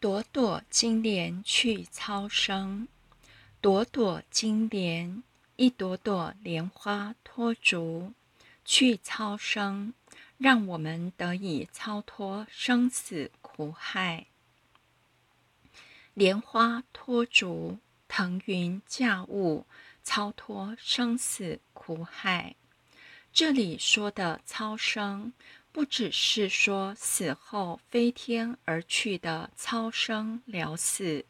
朵朵金莲去超生，朵朵金莲，一朵朵莲花托足去超生，让我们得以超脱生死苦海。莲花托足，腾云驾雾，超脱生死苦海。这里说的超生。不只是说死后飞天而去的超生了死，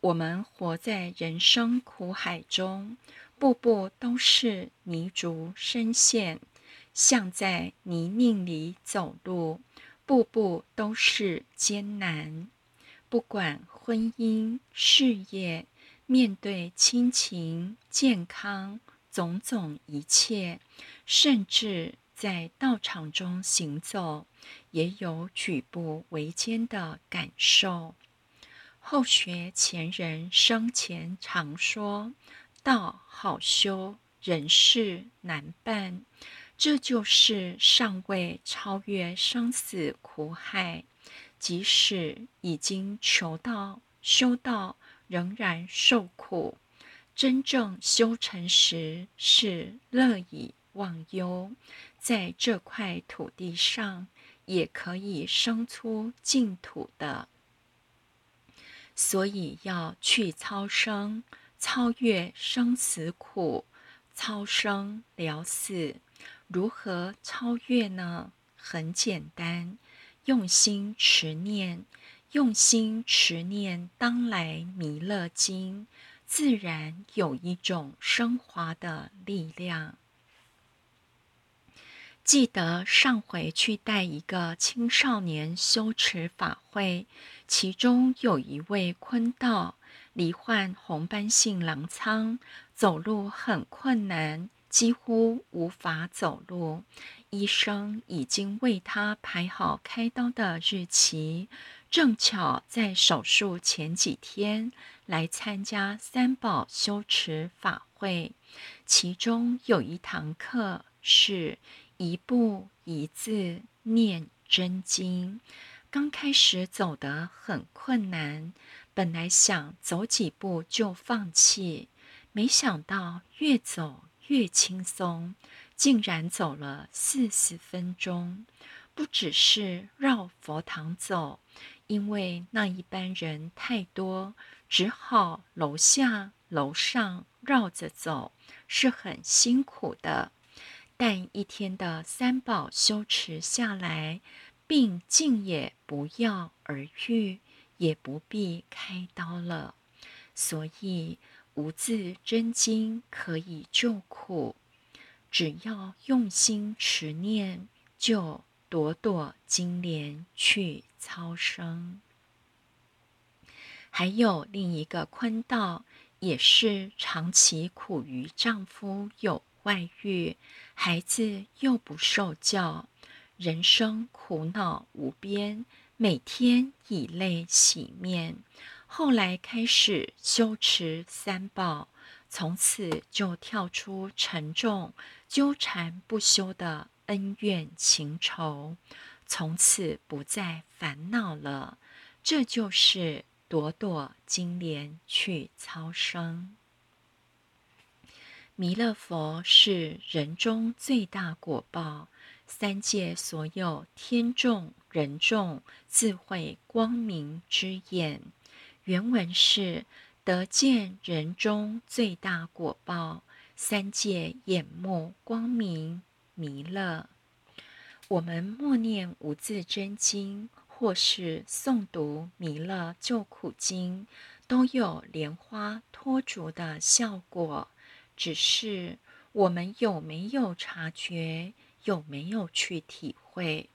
我们活在人生苦海中，步步都是泥足深陷，像在泥泞里走路，步步都是艰难。不管婚姻、事业，面对亲情、健康，种种一切，甚至。在道场中行走，也有举步维艰的感受。后学前人生前常说：“道好修，人事难办。”这就是尚未超越生死苦海，即使已经求道、修道，仍然受苦。真正修成时，是乐以忘忧。在这块土地上，也可以生出净土的。所以要去超生，超越生死苦，超生了死。如何超越呢？很简单，用心持念，用心持念当来弥勒经，自然有一种升华的力量。记得上回去带一个青少年修持法会，其中有一位坤道罹患红斑性狼疮，走路很困难，几乎无法走路。医生已经为他排好开刀的日期，正巧在手术前几天来参加三宝修持法会，其中有一堂课是。一步一字念真经，刚开始走得很困难，本来想走几步就放弃，没想到越走越轻松，竟然走了四十分钟。不只是绕佛堂走，因为那一班人太多，只好楼下楼上绕着走，是很辛苦的。但一天的三宝修持下来，病竟也不药而愈，也不必开刀了。所以无字真经可以救苦，只要用心持念，就朵朵金莲去超生。还有另一个坤道，也是长期苦于丈夫有。外遇，孩子又不受教，人生苦恼无边，每天以泪洗面。后来开始修持三宝，从此就跳出沉重纠缠不休的恩怨情仇，从此不再烦恼了。这就是朵朵金莲去超生。弥勒佛是人中最大果报，三界所有天众、人众自会光明之眼。原文是得见人中最大果报，三界眼目光明弥勒。我们默念五字真经，或是诵读弥勒救苦经，都有莲花托足的效果。只是我们有没有察觉，有没有去体会？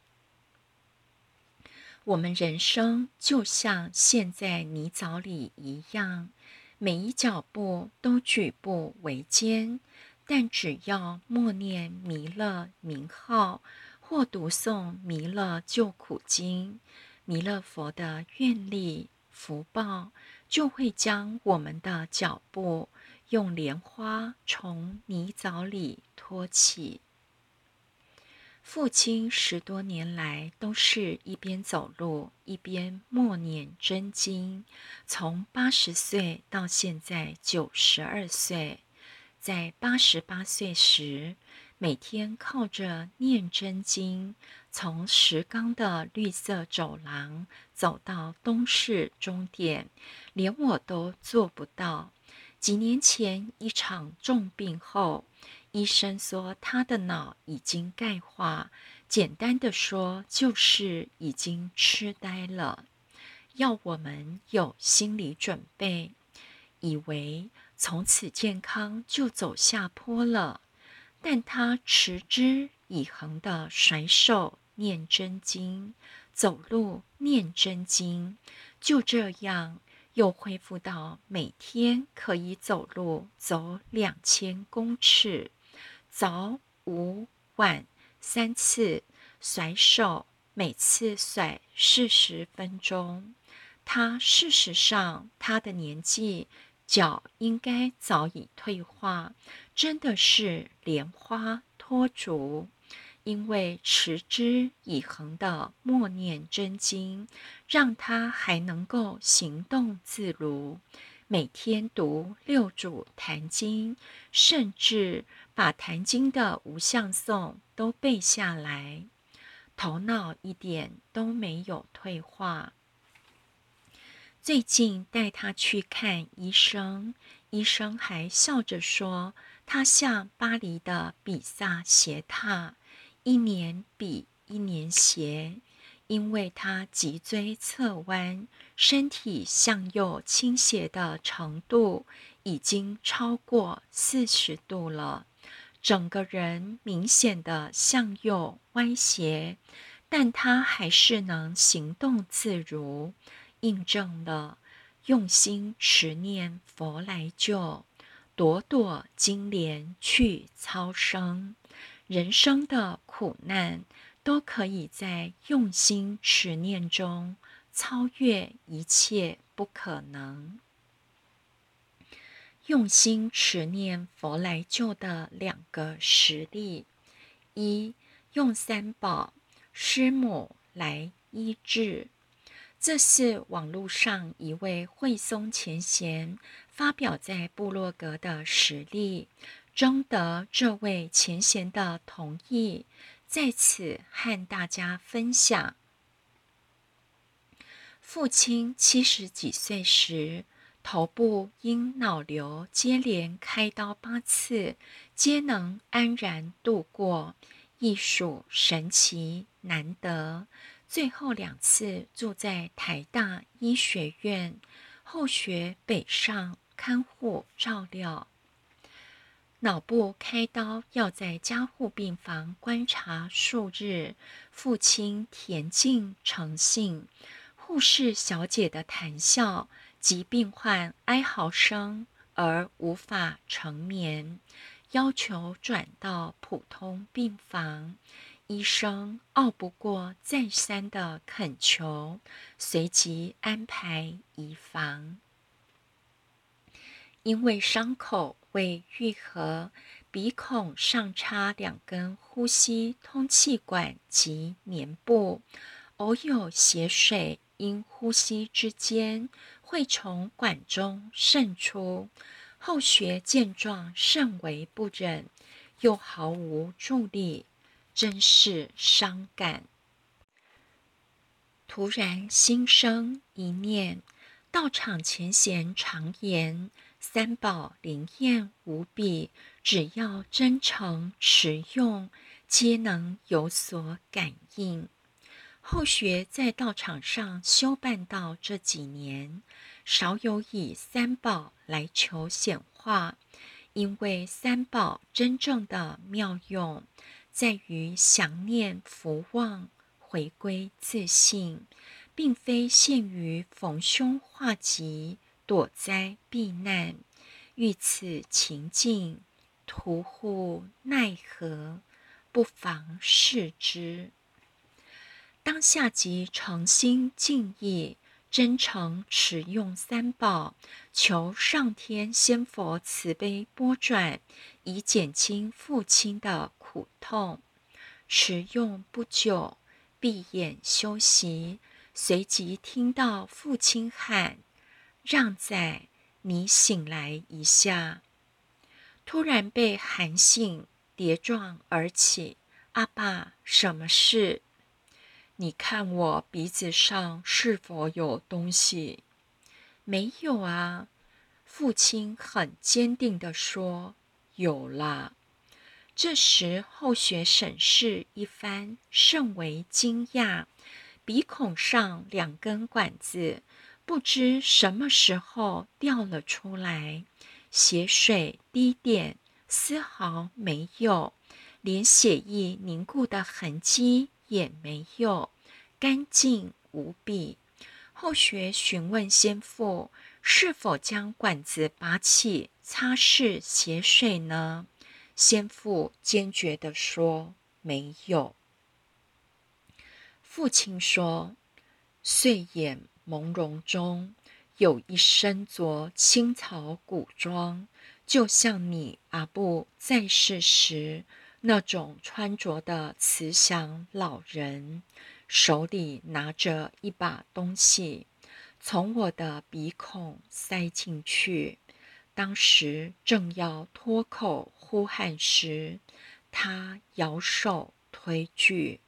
我们人生就像陷在泥沼里一样，每一脚步都举步维艰。但只要默念弥勒名号，或读诵弥勒救苦经，弥勒佛的愿力福报，就会将我们的脚步。用莲花从泥沼里托起。父亲十多年来都是一边走路一边默念真经，从八十岁到现在九十二岁，在八十八岁时，每天靠着念真经，从石冈的绿色走廊走到东市终点，连我都做不到。几年前一场重病后。医生说他的脑已经钙化，简单的说就是已经痴呆了，要我们有心理准备，以为从此健康就走下坡了。但他持之以恒的甩手念真经，走路念真经，就这样又恢复到每天可以走路走两千公尺。早、午、晚三次甩手，每次甩四十分钟。他事实上，他的年纪脚应该早已退化，真的是莲花脱足。因为持之以恒的默念真经，让他还能够行动自如。每天读六祖坛经，甚至把坛经的无相颂都背下来，头脑一点都没有退化。最近带他去看医生，医生还笑着说，他像巴黎的比萨斜塔，一年比一年斜。因为他脊椎侧弯，身体向右倾斜的程度已经超过四十度了，整个人明显的向右歪斜，但他还是能行动自如，印证了用心持念佛来救，朵朵金莲去超生，人生的苦难。都可以在用心持念中超越一切不可能。用心持念佛来救的两个实例：一用三宝师母来医治。这是网络上一位慧松前贤发表在部落格的实例，征得这位前贤的同意。在此和大家分享，父亲七十几岁时，头部因脑瘤接连开刀八次，皆能安然度过，亦属神奇难得。最后两次住在台大医学院，后学北上看护照料。脑部开刀要在加护病房观察数日，父亲恬静诚信，护士小姐的谈笑及病患哀嚎声而无法成眠，要求转到普通病房。医生拗不过再三的恳求，随即安排移房，因为伤口。为愈合，鼻孔上插两根呼吸通气管及棉布，偶有血水因呼吸之间会从管中渗出。后学见状甚为不忍，又毫无助力，真是伤感。突然心生一念，道场前贤常言。三宝灵验无比，只要真诚持用，皆能有所感应。后学在道场上修办道这几年，少有以三宝来求显化，因为三宝真正的妙用，在于想念福旺，回归自信，并非限于逢凶化吉。躲灾避难，遇此情境，徒呼奈何？不妨试之。当下即诚心敬意，真诚持用三宝，求上天仙佛慈悲拨转，以减轻父亲的苦痛。持用不久，闭眼休息，随即听到父亲喊：“让仔，你醒来一下。”突然被喊醒，跌撞而起。阿爸，什么事？你看我鼻子上是否有东西？没有啊。父亲很坚定地说：“有啦。”这时后学审视一番，甚为惊讶。鼻孔上两根管子，不知什么时候掉了出来，血水滴点，丝毫没有，连血液凝固的痕迹也没有，干净无比。后学询问先父。是否将管子拔起擦拭血水呢？先父坚决地说：“没有。”父亲说：“睡眼朦胧中，有一身着青草古装，就像你阿布在世时那种穿着的慈祥老人，手里拿着一把东西。”从我的鼻孔塞进去，当时正要脱口呼喊时，他摇手推拒，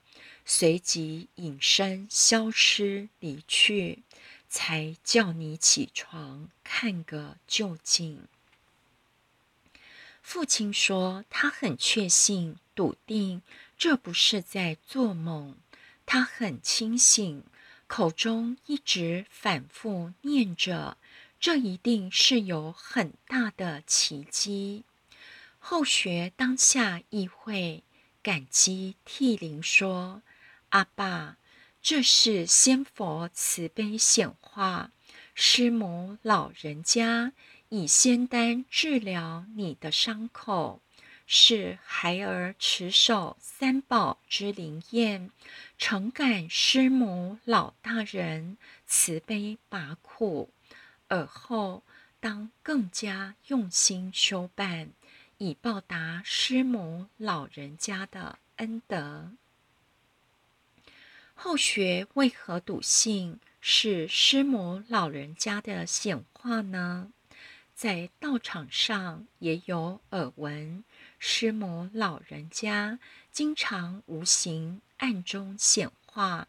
随即隐身消失离去，才叫你起床看个究竟。父亲说，他很确信、笃定，这不是在做梦，他很清醒。口中一直反复念着：“这一定是有很大的奇迹。”后学当下意会，感激涕零说：“阿爸，这是仙佛慈悲显化，师母老人家以仙丹治疗你的伤口。”是孩儿持守三宝之灵验，诚感师母老大人慈悲拔苦，尔后当更加用心修办，以报答师母老人家的恩德。后学为何笃信是师母老人家的显化呢？在道场上也有耳闻。师母老人家经常无形暗中显化，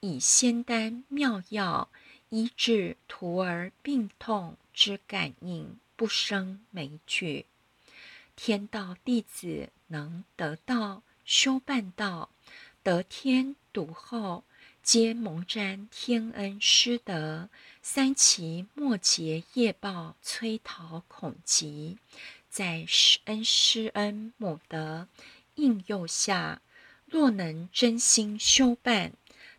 以仙丹妙药医治徒儿病痛之感应，不生枚举。天道弟子能得道修办道，得天独厚，皆蒙沾天恩师德，三奇末劫业报催逃恐急。在施恩师恩母德应佑下，若能真心修办，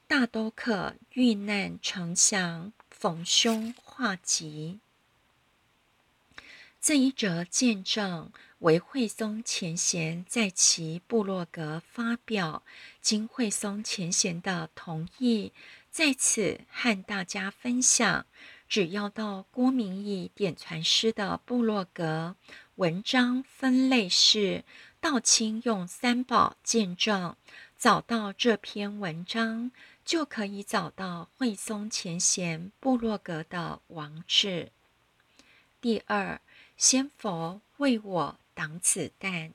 大都可遇难成祥，逢凶化吉。这一则见证为慧松前贤在其部落格发表，经慧松前贤的同意，在此和大家分享。只要到郭明义点传师的部落格。文章分类是道清用三宝见证，找到这篇文章就可以找到惠松前贤部落格的网址。第二，仙佛为我挡子弹，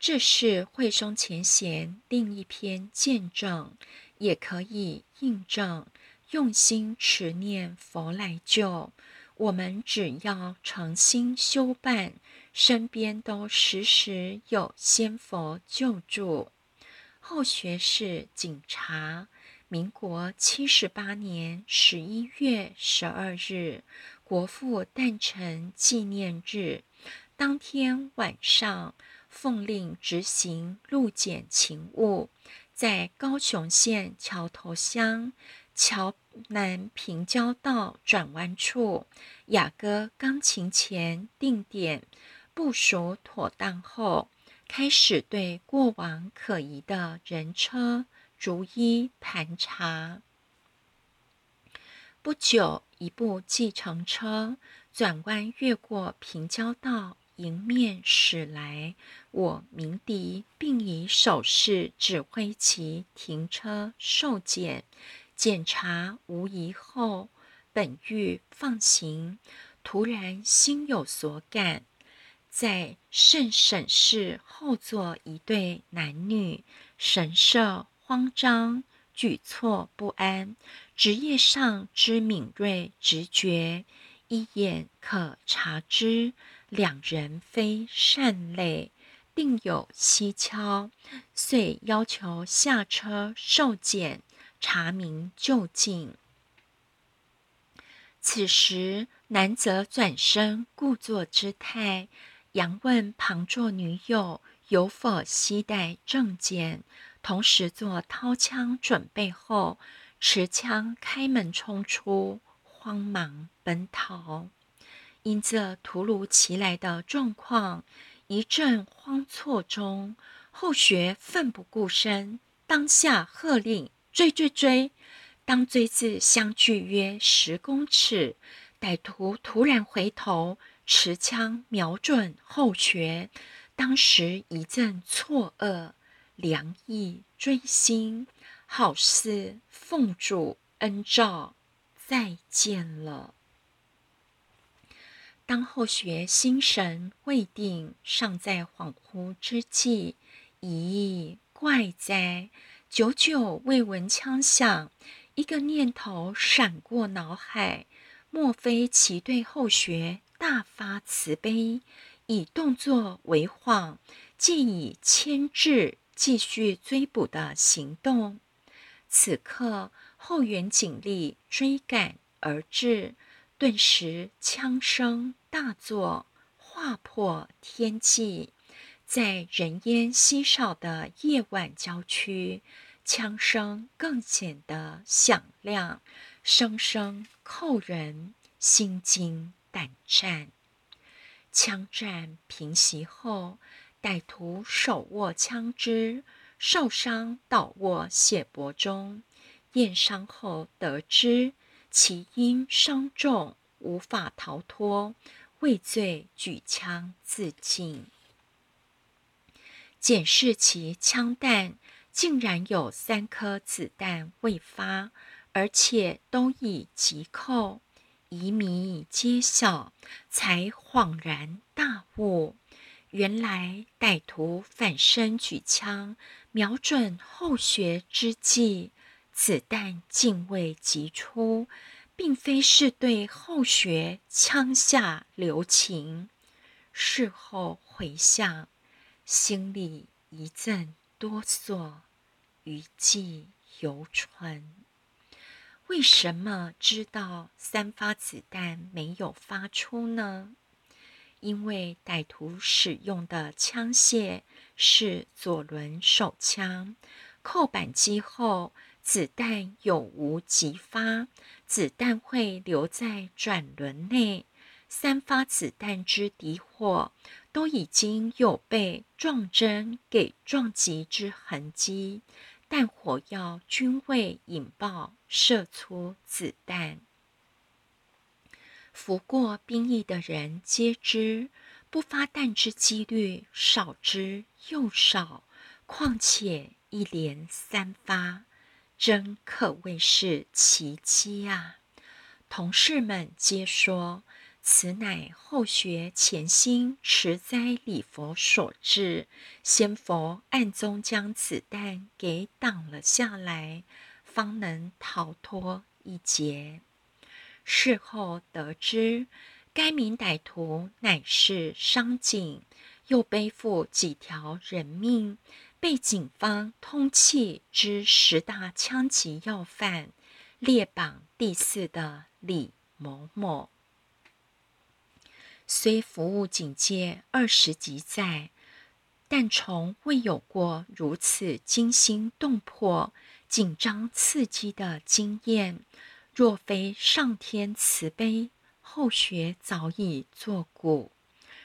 这是惠松前贤另一篇见证，也可以印证用心持念佛来救。我们只要诚心修办，身边都时时有仙佛救助。后学士警察，民国七十八年十一月十二日，国父诞辰纪念日当天晚上，奉令执行路检勤务，在高雄县桥头乡。桥南平交道转弯处，雅歌钢琴前定点部署妥当后，开始对过往可疑的人车逐一盘查。不久，一部计程车转弯越过平交道，迎面驶来，我鸣笛，并以手势指挥其停车受检。检查无疑后，本欲放行，突然心有所感，在圣审视后座一对男女，神色慌张，举措不安，职业上之敏锐直觉。一眼可察之，两人非善类，定有蹊跷，遂要求下车受检，查明究竟。此时，男则转身故作姿态，佯问旁座女友有否携带证件，同时做掏枪准备后，持枪开门冲出。慌忙奔逃，因这突如其来的状况，一阵慌错中，后学奋不顾身，当下喝令追追追。当追至相距约十公尺，歹徒突然回头，持枪瞄准后学，当时一阵错愕，凉意追心，好似奉主恩照。再见了。当后学心神未定，尚在恍惚之际，咦，怪哉！久久未闻枪响，一个念头闪过脑海：莫非其对后学大发慈悲，以动作为幌，借以牵制继续追捕的行动？此刻。后援警力追赶而至，顿时枪声大作，划破天际。在人烟稀少的夜晚郊区，枪声更显得响亮，声声扣人心惊胆战。枪战平息后，歹徒手握枪支，受伤倒卧血泊中。验伤后得知，其因伤重无法逃脱，畏罪举枪自尽。检视其枪弹，竟然有三颗子弹未发，而且都已急扣。疑谜揭晓，才恍然大悟：原来歹徒反身举枪，瞄准后学之际。子弹竟未击出，并非是对后学枪下留情。事后回想，心里一阵哆嗦，余悸犹存。为什么知道三发子弹没有发出呢？因为歹徒使用的枪械是左轮手枪，扣扳机后。子弹有无急发？子弹会留在转轮内。三发子弹之敌火都已经有被撞针给撞击之痕迹，但火药均未引爆，射出子弹。服过兵役的人皆知，不发弹之几率少之又少，况且一连三发。真可谓是奇迹啊！同事们皆说，此乃后学潜心持斋礼佛所致，先佛暗中将子弹给挡了下来，方能逃脱一劫。事后得知，该名歹徒乃是商警，又背负几条人命。被警方通缉之十大枪击要犯列榜第四的李某某，虽服务警界二十几载，但从未有过如此惊心动魄、紧张刺激的经验。若非上天慈悲，后学早已作古。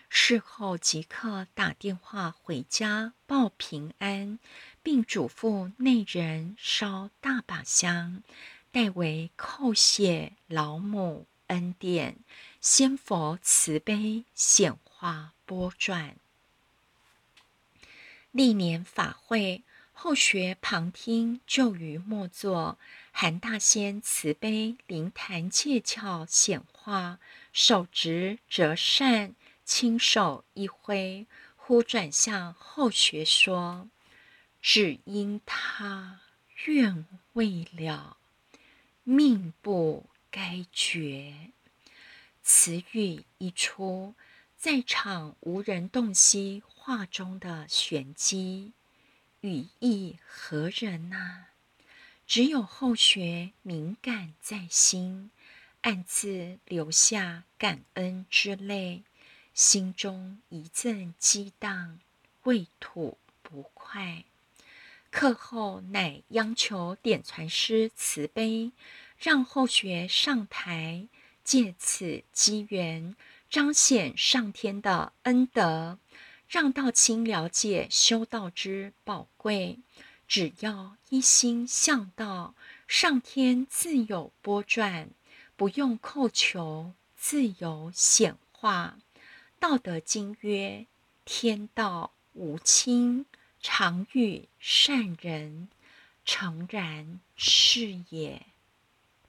事后即刻打电话回家报平安，并嘱咐内人烧大把香，代为叩谢老母恩典，仙佛慈悲显化波转。历年法会，后学旁听，就于默坐。韩大仙慈悲灵坛借窍显化，手执折扇，轻手一挥，忽转向后学说：“只因他愿未了，命不该绝。”词语一出，在场无人洞悉画中的玄机，语意何人呐？只有后学敏感在心，暗自流下感恩之泪，心中一阵激荡，未吐不快。课后乃央求点传师慈悲，让后学上台，借此机缘彰显上天的恩德，让道清了解修道之宝贵。只要一心向道，上天自有波转，不用叩求，自有显化。道德经曰：“天道无亲，常与善人。”诚然是也。